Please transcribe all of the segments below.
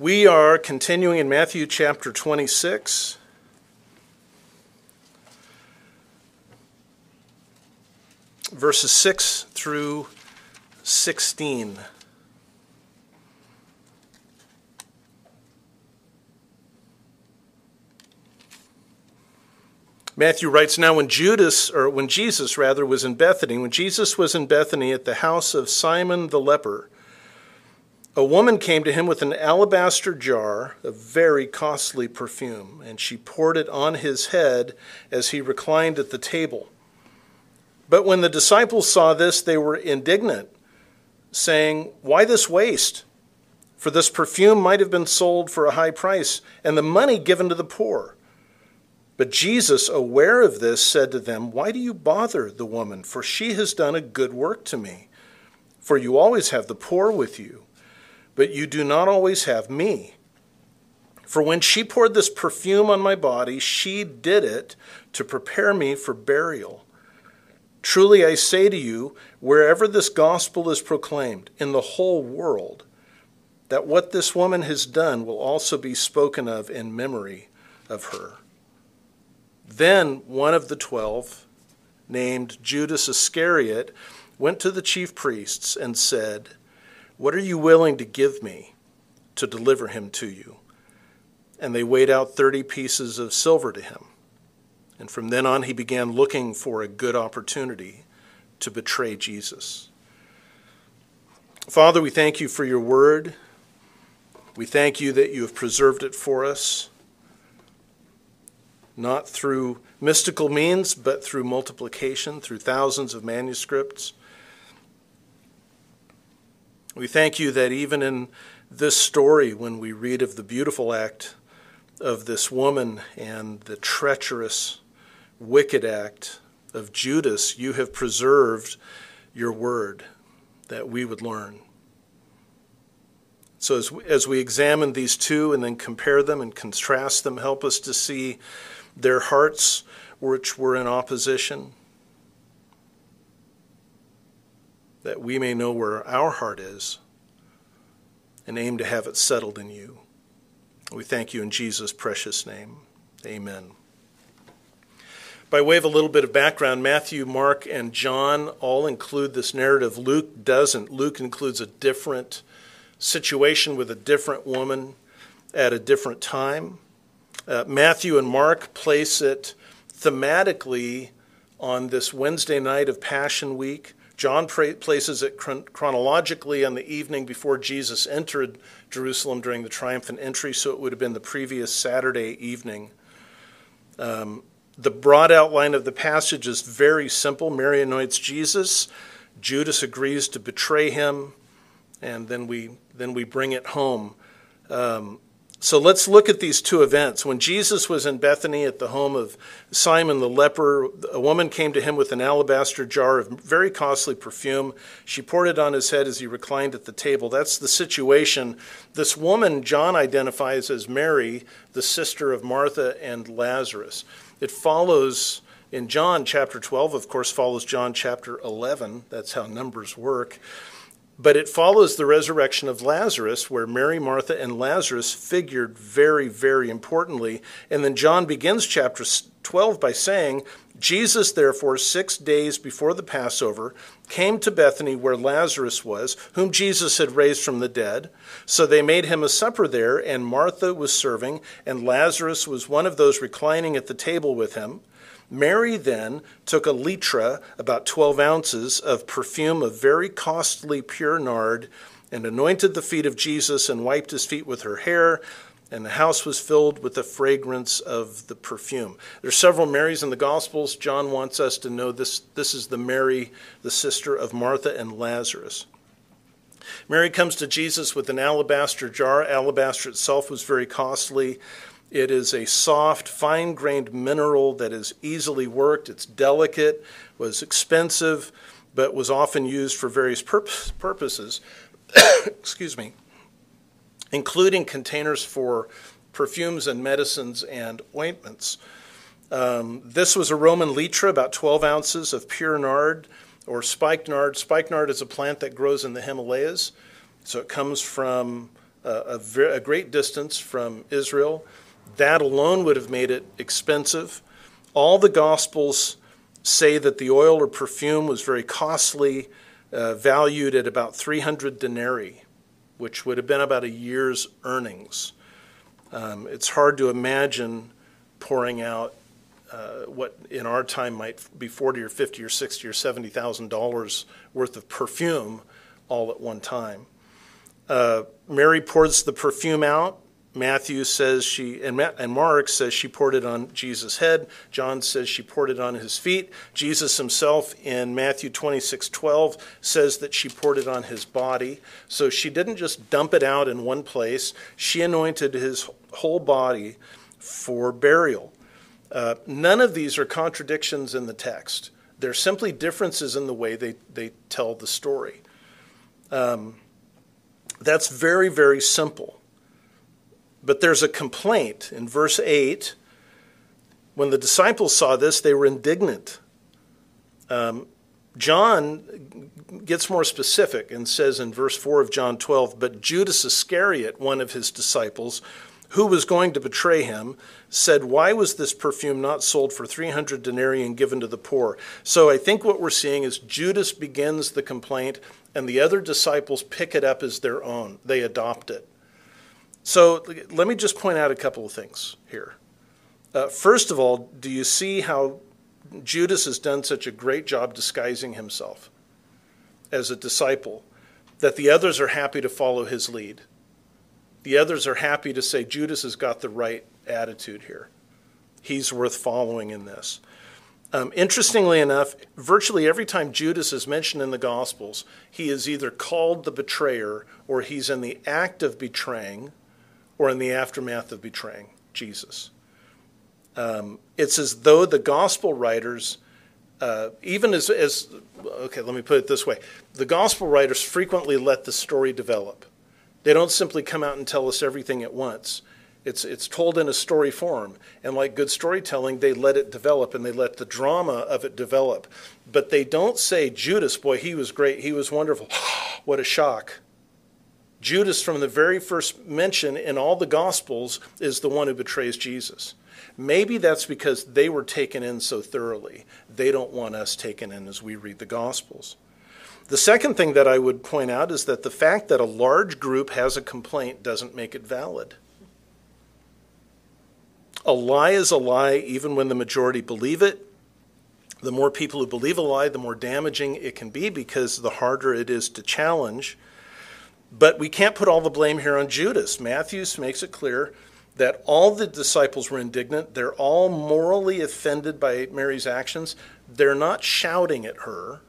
We are continuing in Matthew chapter 26. Verses 6 through 16. Matthew writes now when Judas or when Jesus rather was in Bethany when Jesus was in Bethany at the house of Simon the leper a woman came to him with an alabaster jar of very costly perfume, and she poured it on his head as he reclined at the table. But when the disciples saw this, they were indignant, saying, Why this waste? For this perfume might have been sold for a high price, and the money given to the poor. But Jesus, aware of this, said to them, Why do you bother the woman? For she has done a good work to me. For you always have the poor with you but you do not always have me. For when she poured this perfume on my body, she did it to prepare me for burial. Truly I say to you, wherever this gospel is proclaimed in the whole world, that what this woman has done will also be spoken of in memory of her. Then one of the twelve, named Judas Iscariot, went to the chief priests and said, what are you willing to give me to deliver him to you? And they weighed out 30 pieces of silver to him. And from then on, he began looking for a good opportunity to betray Jesus. Father, we thank you for your word. We thank you that you have preserved it for us, not through mystical means, but through multiplication, through thousands of manuscripts. We thank you that even in this story, when we read of the beautiful act of this woman and the treacherous, wicked act of Judas, you have preserved your word that we would learn. So, as we, as we examine these two and then compare them and contrast them, help us to see their hearts which were in opposition that we may know where our heart is and aim to have it settled in you. We thank you in Jesus' precious name. Amen. By way of a little bit of background, Matthew, Mark, and John all include this narrative. Luke doesn't. Luke includes a different situation with a different woman at a different time. Uh, Matthew and Mark place it thematically on this Wednesday night of Passion Week. John places it chronologically on the evening before Jesus entered Jerusalem during the triumphant entry, so it would have been the previous Saturday evening. Um, the broad outline of the passage is very simple. Mary anoints Jesus. Judas agrees to betray him, and then we then we bring it home. Um, so let's look at these two events. When Jesus was in Bethany at the home of Simon the leper, a woman came to him with an alabaster jar of very costly perfume. She poured it on his head as he reclined at the table. That's the situation. This woman, John identifies as Mary, the sister of Martha and Lazarus. It follows in John chapter 12, of course, follows John chapter 11. That's how numbers work. But it follows the resurrection of Lazarus, where Mary, Martha, and Lazarus figured very, very importantly. And then John begins chapter 12 by saying, Jesus, therefore, six days before the Passover, came to Bethany where Lazarus was, whom Jesus had raised from the dead. So they made him a supper there, and Martha was serving, and Lazarus was one of those reclining at the table with him. Mary then took a litra, about 12 ounces, of perfume of very costly pure nard, and anointed the feet of Jesus and wiped his feet with her hair, and the house was filled with the fragrance of the perfume. There are several Marys in the Gospels. John wants us to know this, this is the Mary, the sister of Martha and Lazarus. Mary comes to Jesus with an alabaster jar. Alabaster itself was very costly. It is a soft, fine grained mineral that is easily worked. It's delicate, was expensive, but was often used for various purpose, purposes. Excuse me, including containers for perfumes and medicines and ointments. Um, this was a Roman litra, about 12 ounces of pure nard or spikenard. Spikenard is a plant that grows in the Himalayas, so it comes from a, a great distance from Israel. That alone would have made it expensive. All the Gospels say that the oil or perfume was very costly, uh, valued at about 300 denarii, which would have been about a year's earnings. Um, it's hard to imagine pouring out uh, what in our time might be 40 or 50 or 60 or 70 thousand dollars worth of perfume all at one time. Uh, Mary pours the perfume out Matthew says she, and, and Mark says she poured it on Jesus' head. John says she poured it on his feet. Jesus himself in Matthew 26 12 says that she poured it on his body. So she didn't just dump it out in one place, she anointed his whole body for burial. Uh, none of these are contradictions in the text. They're simply differences in the way they, they tell the story. Um, that's very, very simple. But there's a complaint in verse 8. When the disciples saw this, they were indignant. Um, John gets more specific and says in verse 4 of John 12, But Judas Iscariot, one of his disciples, who was going to betray him, said, Why was this perfume not sold for 300 denarii and given to the poor? So I think what we're seeing is Judas begins the complaint, and the other disciples pick it up as their own. They adopt it. So let me just point out a couple of things here. Uh, first of all, do you see how Judas has done such a great job disguising himself as a disciple that the others are happy to follow his lead? The others are happy to say Judas has got the right attitude here. He's worth following in this. Um, interestingly enough, virtually every time Judas is mentioned in the Gospels, he is either called the betrayer or he's in the act of betraying or in the aftermath of betraying Jesus. Um, it's as though the gospel writers, uh, even as, as, okay, let me put it this way the gospel writers frequently let the story develop. They don't simply come out and tell us everything at once. It's, it's told in a story form. And like good storytelling, they let it develop and they let the drama of it develop. But they don't say, Judas, boy, he was great, he was wonderful. what a shock. Judas, from the very first mention in all the Gospels, is the one who betrays Jesus. Maybe that's because they were taken in so thoroughly. They don't want us taken in as we read the Gospels. The second thing that I would point out is that the fact that a large group has a complaint doesn't make it valid. A lie is a lie even when the majority believe it. The more people who believe a lie, the more damaging it can be because the harder it is to challenge. But we can't put all the blame here on Judas. Matthews makes it clear that all the disciples were indignant. They're all morally offended by Mary's actions. They're not shouting at her,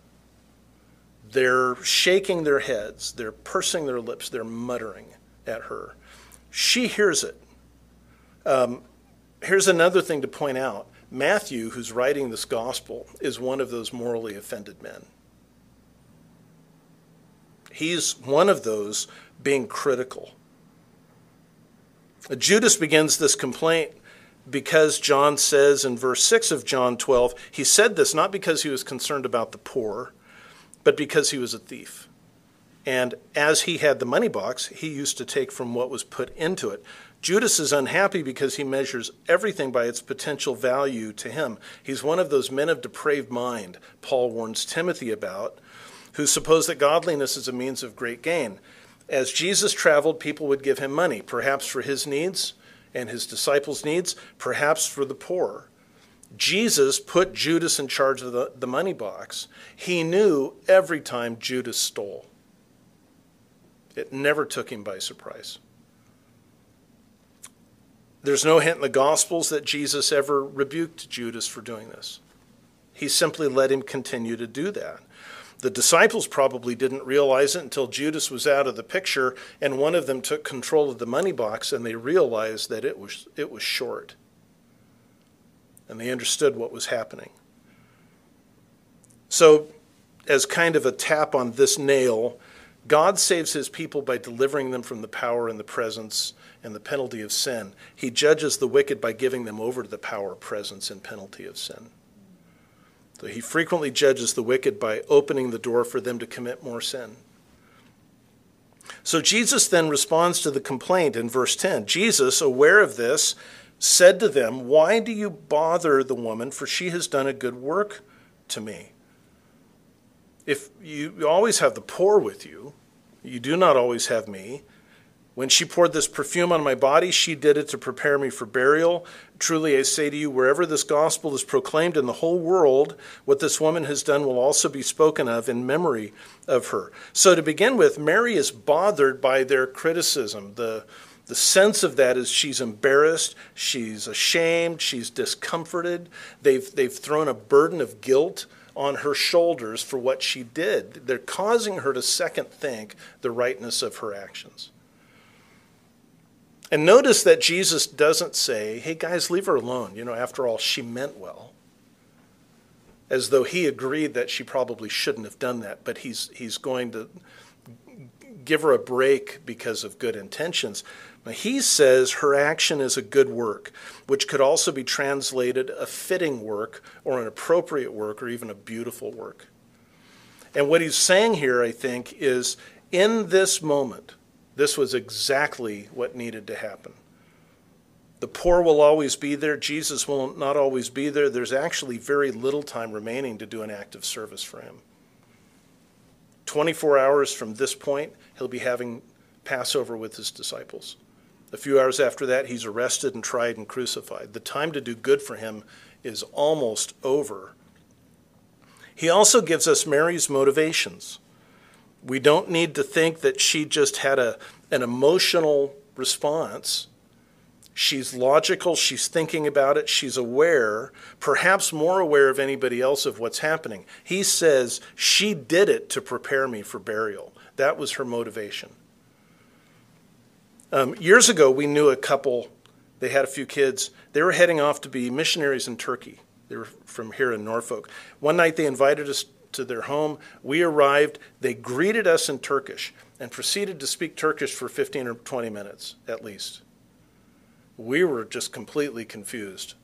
they're shaking their heads, they're pursing their lips, they're muttering at her. She hears it. Um, here's another thing to point out Matthew, who's writing this gospel, is one of those morally offended men. He's one of those being critical. Judas begins this complaint because John says in verse 6 of John 12, he said this not because he was concerned about the poor, but because he was a thief. And as he had the money box, he used to take from what was put into it. Judas is unhappy because he measures everything by its potential value to him. He's one of those men of depraved mind Paul warns Timothy about, who suppose that godliness is a means of great gain. As Jesus traveled, people would give him money, perhaps for his needs and his disciples' needs, perhaps for the poor. Jesus put Judas in charge of the, the money box. He knew every time Judas stole. It never took him by surprise. There's no hint in the Gospels that Jesus ever rebuked Judas for doing this. He simply let him continue to do that. The disciples probably didn't realize it until Judas was out of the picture and one of them took control of the money box and they realized that it was, it was short. And they understood what was happening. So, as kind of a tap on this nail, God saves his people by delivering them from the power and the presence and the penalty of sin. He judges the wicked by giving them over to the power, presence, and penalty of sin. So he frequently judges the wicked by opening the door for them to commit more sin. So Jesus then responds to the complaint in verse 10. Jesus, aware of this, said to them, Why do you bother the woman? For she has done a good work to me. If you, you always have the poor with you, you do not always have me. When she poured this perfume on my body, she did it to prepare me for burial. Truly, I say to you, wherever this gospel is proclaimed in the whole world, what this woman has done will also be spoken of in memory of her. So, to begin with, Mary is bothered by their criticism. The, the sense of that is she's embarrassed, she's ashamed, she's discomforted. They've, they've thrown a burden of guilt on her shoulders for what she did. They're causing her to second think the rightness of her actions. And notice that Jesus doesn't say, hey guys, leave her alone. You know, after all, she meant well. As though he agreed that she probably shouldn't have done that, but he's, he's going to give her a break because of good intentions. But he says her action is a good work, which could also be translated a fitting work or an appropriate work or even a beautiful work. And what he's saying here, I think, is in this moment, this was exactly what needed to happen. The poor will always be there. Jesus will not always be there. There's actually very little time remaining to do an act of service for him. 24 hours from this point, he'll be having Passover with his disciples. A few hours after that, he's arrested and tried and crucified. The time to do good for him is almost over. He also gives us Mary's motivations. We don't need to think that she just had a, an emotional response. She's logical, she's thinking about it, she's aware, perhaps more aware of anybody else of what's happening. He says, She did it to prepare me for burial. That was her motivation. Um, years ago, we knew a couple, they had a few kids. They were heading off to be missionaries in Turkey. They were from here in Norfolk. One night, they invited us to their home. We arrived. They greeted us in Turkish and proceeded to speak Turkish for 15 or 20 minutes at least. We were just completely confused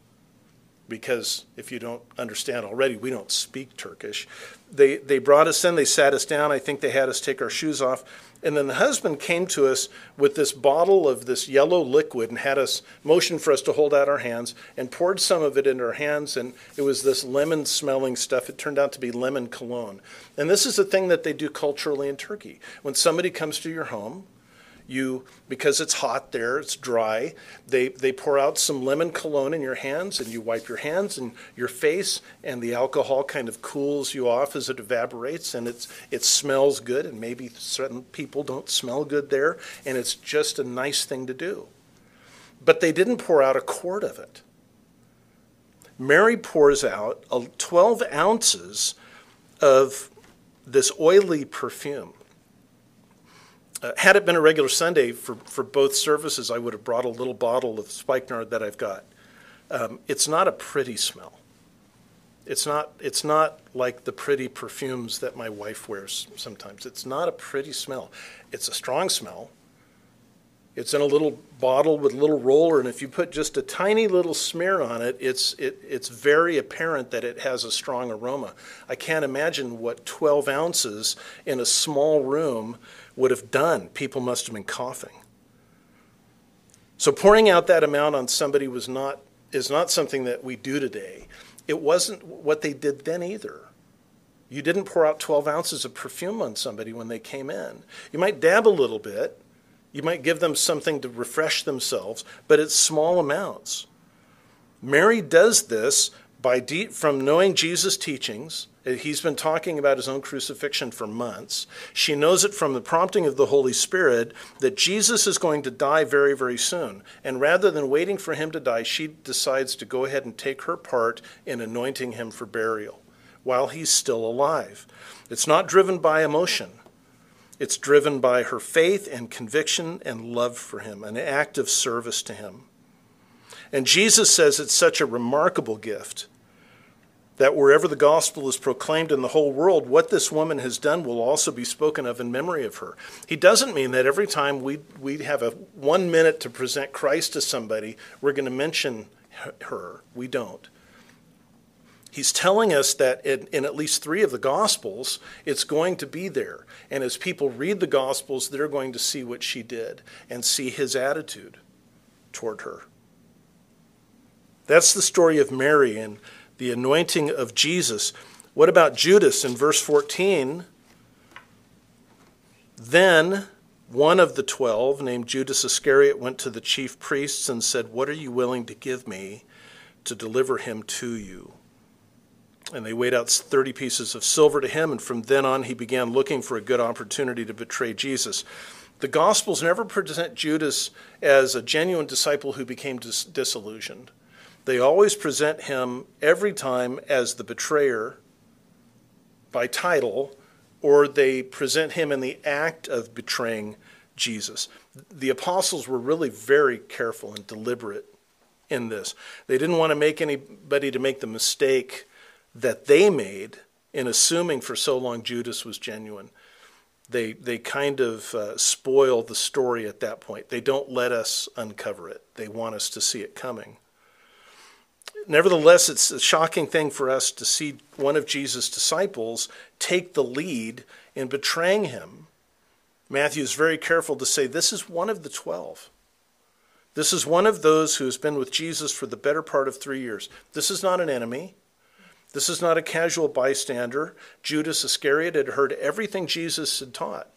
because if you don't understand already, we don't speak Turkish. They, they brought us in, they sat us down. I think they had us take our shoes off. And then the husband came to us with this bottle of this yellow liquid and had us motion for us to hold out our hands and poured some of it into our hands. And it was this lemon smelling stuff. It turned out to be lemon cologne. And this is a thing that they do culturally in Turkey. When somebody comes to your home, you because it's hot there it's dry they they pour out some lemon cologne in your hands and you wipe your hands and your face and the alcohol kind of cools you off as it evaporates and it's it smells good and maybe certain people don't smell good there and it's just a nice thing to do. But they didn't pour out a quart of it. Mary pours out 12 ounces of this oily perfume uh, had it been a regular Sunday for, for both services, I would have brought a little bottle of spikenard that I've got. Um, it's not a pretty smell. It's not, it's not like the pretty perfumes that my wife wears sometimes. It's not a pretty smell. It's a strong smell. It's in a little bottle with a little roller, and if you put just a tiny little smear on it, it's, it, it's very apparent that it has a strong aroma. I can't imagine what 12 ounces in a small room would have done. People must have been coughing. So pouring out that amount on somebody was not, is not something that we do today. It wasn't what they did then either. You didn't pour out 12 ounces of perfume on somebody when they came in. You might dab a little bit, you might give them something to refresh themselves, but it's small amounts. Mary does this by de- from knowing Jesus' teachings He's been talking about his own crucifixion for months. She knows it from the prompting of the Holy Spirit that Jesus is going to die very, very soon. And rather than waiting for him to die, she decides to go ahead and take her part in anointing him for burial while he's still alive. It's not driven by emotion, it's driven by her faith and conviction and love for him, an act of service to him. And Jesus says it's such a remarkable gift that wherever the gospel is proclaimed in the whole world, what this woman has done will also be spoken of in memory of her. He doesn't mean that every time we, we have a one minute to present Christ to somebody, we're going to mention her. We don't. He's telling us that in, in, at least three of the Gospels, it's going to be there. And as people read the Gospels, they're going to see what she did and see his attitude toward her. That's the story of Mary and the anointing of Jesus. What about Judas in verse 14? Then one of the twelve, named Judas Iscariot, went to the chief priests and said, What are you willing to give me to deliver him to you? And they weighed out 30 pieces of silver to him, and from then on he began looking for a good opportunity to betray Jesus. The Gospels never present Judas as a genuine disciple who became dis- disillusioned. They always present him every time as the betrayer by title, or they present him in the act of betraying Jesus. The apostles were really very careful and deliberate in this. They didn't want to make anybody to make the mistake that they made in assuming for so long Judas was genuine. They, they kind of uh, spoil the story at that point. They don't let us uncover it, they want us to see it coming. Nevertheless, it's a shocking thing for us to see one of Jesus' disciples take the lead in betraying him. Matthew is very careful to say this is one of the twelve. This is one of those who has been with Jesus for the better part of three years. This is not an enemy. This is not a casual bystander. Judas Iscariot had heard everything Jesus had taught.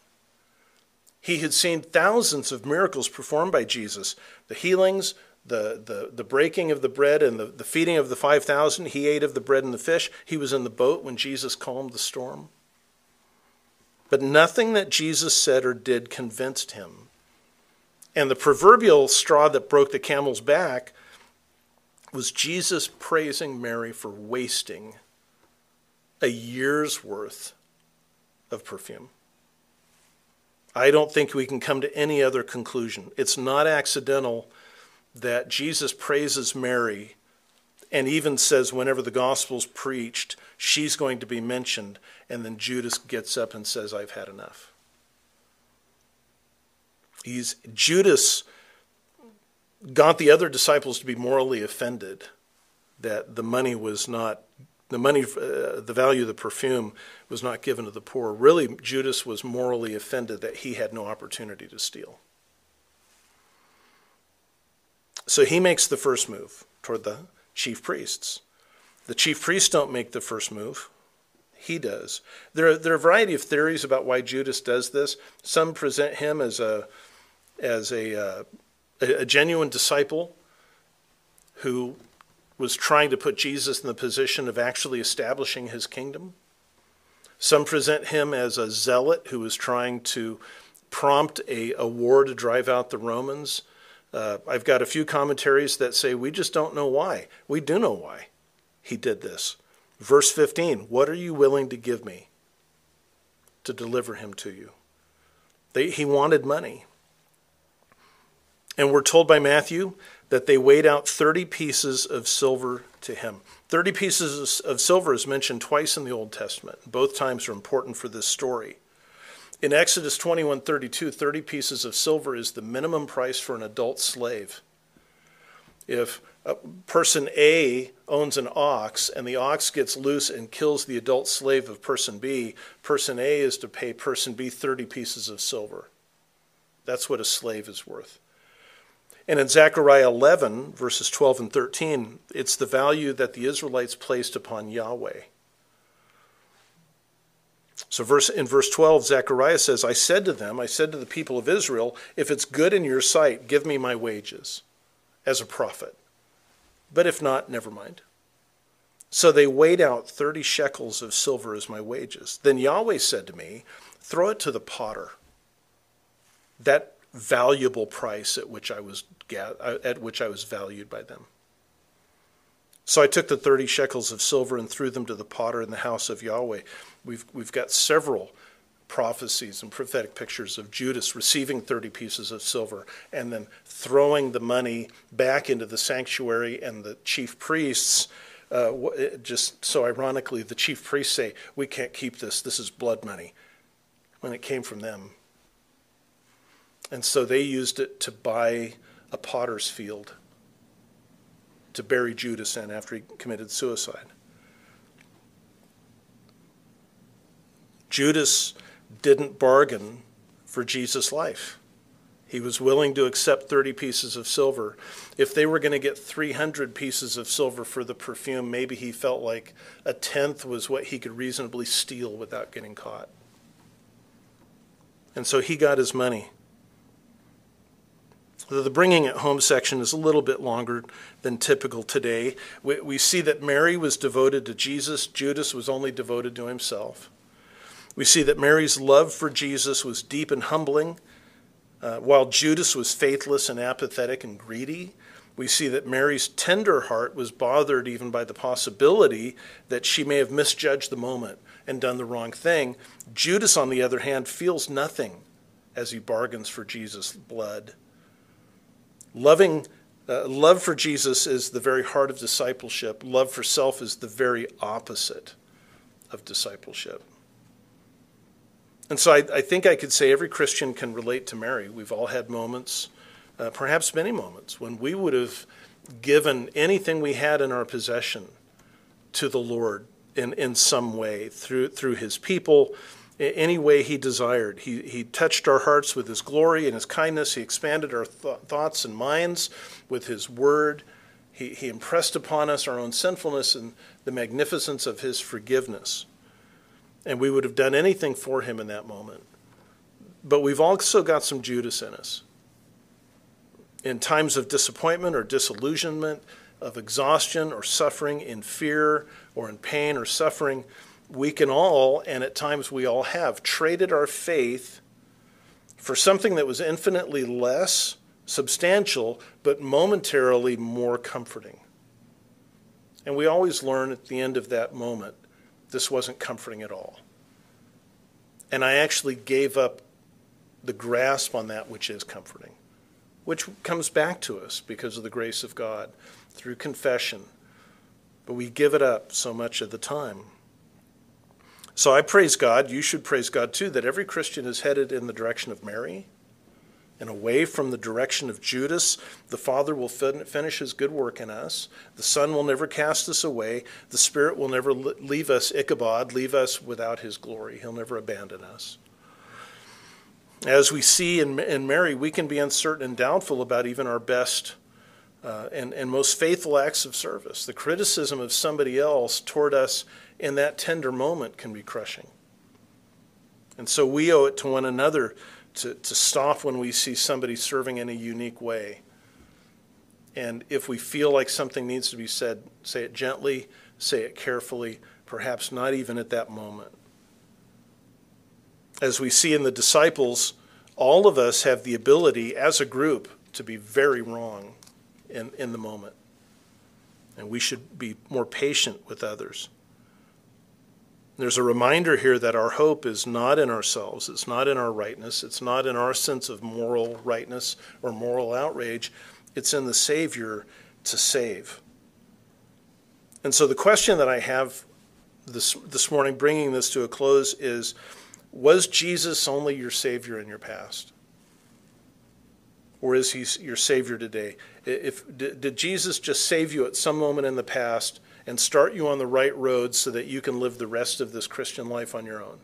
He had seen thousands of miracles performed by Jesus the healings, the, the, the breaking of the bread, and the, the feeding of the 5,000. He ate of the bread and the fish. He was in the boat when Jesus calmed the storm. But nothing that Jesus said or did convinced him. And the proverbial straw that broke the camel's back was Jesus praising Mary for wasting a year's worth of perfume. I don't think we can come to any other conclusion. It's not accidental that Jesus praises Mary and even says, whenever the gospel's preached, she's going to be mentioned. And then Judas gets up and says, I've had enough. He's Judas got the other disciples to be morally offended that the money was not the money uh, the value of the perfume was not given to the poor. Really judas was morally offended that he had no opportunity to steal. So he makes the first move toward the chief priests. The chief priests don't make the first move. He does. There are, there are a variety of theories about why judas does this. Some present him as a as a uh, a, a genuine disciple who was trying to put Jesus in the position of actually establishing his kingdom. Some present him as a zealot who was trying to prompt a, a war to drive out the Romans. Uh, I've got a few commentaries that say we just don't know why. We do know why he did this. Verse 15 What are you willing to give me to deliver him to you? They, he wanted money. And we're told by Matthew that they weighed out 30 pieces of silver to him. 30 pieces of silver is mentioned twice in the Old Testament. Both times are important for this story. In Exodus 21:32, 30 pieces of silver is the minimum price for an adult slave. If person A owns an ox and the ox gets loose and kills the adult slave of person B, person A is to pay person B 30 pieces of silver. That's what a slave is worth. And in Zechariah 11, verses 12 and 13, it's the value that the Israelites placed upon Yahweh. So verse, in verse 12, Zechariah says, I said to them, I said to the people of Israel, if it's good in your sight, give me my wages as a prophet. But if not, never mind. So they weighed out 30 shekels of silver as my wages. Then Yahweh said to me, Throw it to the potter. That valuable price at which I was at which I was valued by them. So I took the 30 shekels of silver and threw them to the potter in the house of Yahweh. We've, we've got several prophecies and prophetic pictures of Judas receiving 30 pieces of silver and then throwing the money back into the sanctuary, and the chief priests. Uh, just so ironically, the chief priests say, We can't keep this. This is blood money. When it came from them. And so they used it to buy a potter's field to bury Judas in after he committed suicide. Judas didn't bargain for Jesus' life. He was willing to accept 30 pieces of silver. If they were going to get 300 pieces of silver for the perfume, maybe he felt like a tenth was what he could reasonably steal without getting caught. And so he got his money. The bringing it home section is a little bit longer than typical today. We, we see that Mary was devoted to Jesus, Judas was only devoted to himself. We see that Mary's love for Jesus was deep and humbling, uh, while Judas was faithless and apathetic and greedy. We see that Mary's tender heart was bothered even by the possibility that she may have misjudged the moment and done the wrong thing. Judas, on the other hand, feels nothing as he bargains for Jesus' blood. Loving, uh, love for Jesus is the very heart of discipleship. Love for self is the very opposite of discipleship. And so I, I think I could say every Christian can relate to Mary. We've all had moments, uh, perhaps many moments, when we would have given anything we had in our possession to the Lord in, in some way through, through his people, any way he desired. He, he touched our hearts with his glory and his kindness. He expanded our th- thoughts and minds with his word. He, he impressed upon us our own sinfulness and the magnificence of his forgiveness. And we would have done anything for him in that moment. But we've also got some Judas in us. In times of disappointment or disillusionment, of exhaustion or suffering, in fear or in pain or suffering, we can all, and at times we all have, traded our faith for something that was infinitely less substantial, but momentarily more comforting. And we always learn at the end of that moment this wasn't comforting at all. And I actually gave up the grasp on that which is comforting, which comes back to us because of the grace of God through confession. But we give it up so much of the time. So I praise God. You should praise God too that every Christian is headed in the direction of Mary and away from the direction of Judas. The Father will fin- finish his good work in us. The Son will never cast us away. The Spirit will never leave us Ichabod, leave us without his glory. He'll never abandon us. As we see in, in Mary, we can be uncertain and doubtful about even our best uh, and, and most faithful acts of service. The criticism of somebody else toward us in that tender moment can be crushing. And so we owe it to one another to, to stop when we see somebody serving in a unique way. And if we feel like something needs to be said, say it gently, say it carefully, perhaps not even at that moment. As we see in the disciples, all of us have the ability as a group to be very wrong in, in the moment. And we should be more patient with others. There's a reminder here that our hope is not in ourselves, it's not in our rightness, it's not in our sense of moral rightness or moral outrage, it's in the Savior to save. And so the question that I have this, this morning, bringing this to a close, is Was Jesus only your Savior in your past? Or is he your Savior today? If, did Jesus just save you at some moment in the past? and start you on the right road so that you can live the rest of this Christian life on your own.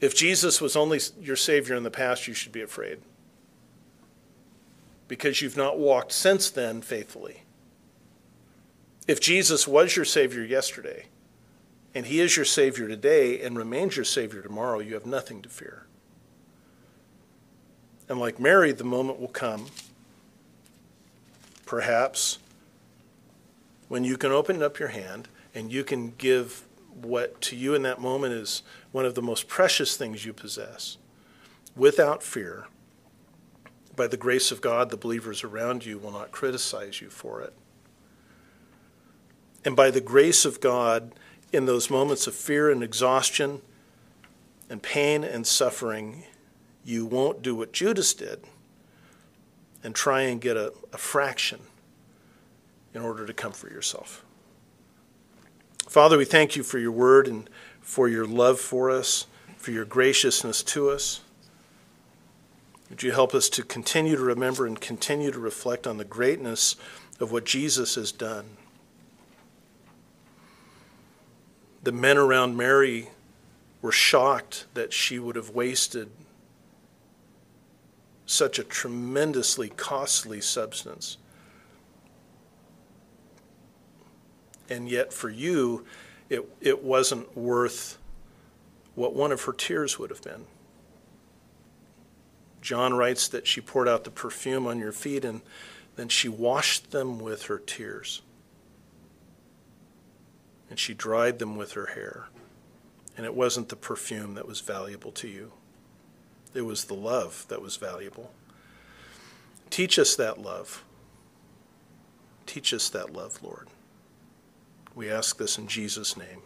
If Jesus was only your Savior in the past, you should be afraid because you've not walked since then faithfully. If Jesus was your Savior yesterday, and He is your Savior today and remains your Savior tomorrow, you have nothing to fear. And like Mary, the moment will come, perhaps, when you can open up your hand and you can give what to you in that moment is one of the most precious things you possess without fear. By the grace of God, the believers around you will not criticize you for it. And by the grace of God, in those moments of fear and exhaustion and pain and suffering, you won't do what Judas did and try and get a, a fraction in order to comfort yourself. Father, we thank you for your word and for your love for us, for your graciousness to us. Would you help us to continue to remember and continue to reflect on the greatness of what Jesus has done? The men around Mary were shocked that she would have wasted such a tremendously costly substance. And yet, for you, it, it wasn't worth what one of her tears would have been. John writes that she poured out the perfume on your feet and then she washed them with her tears. And she dried them with her hair. And it wasn't the perfume that was valuable to you, it was the love that was valuable. Teach us that love. Teach us that love, Lord. We ask this in Jesus' name.